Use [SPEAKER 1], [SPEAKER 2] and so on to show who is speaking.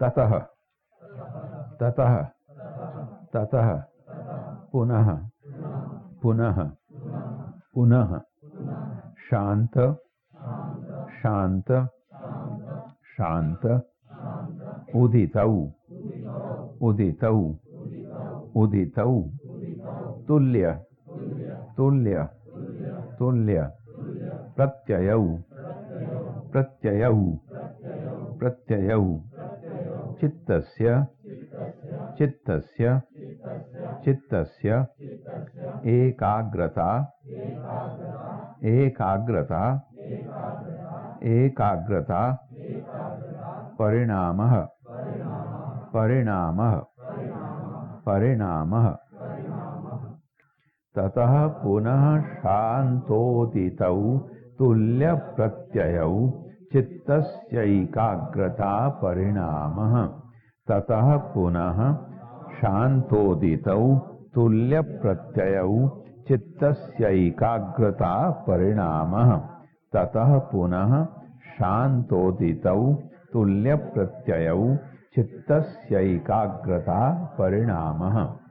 [SPEAKER 1] ततः ततः ततः, पुनः पुनः पुनः शांत शांत शांत उदितौ उदितौ उदितौ, तुल्य तुल्य तुल्य, प्रत्ययौ प्रत्ययौ प्रत्ययौ चित्तस्य चित्तस्य चित्तस्य एकाग्रता एकाग्रता एकाग्रता परिणामः परिणामः परिणामः। ततः पुनः शान्तोदितौ तुल्यप्रत्ययौ चित्तस्यैकाग्रता परिणामः। ततः पुनः शान्तोदितौ तुल्यप्रत्ययौ चित्तस्यैकाग्रता परिणामः। ततः पुनः शान्तोदितौ तुल्यप्रत्ययौ चित्तस्यैकाग्रता परिणामः।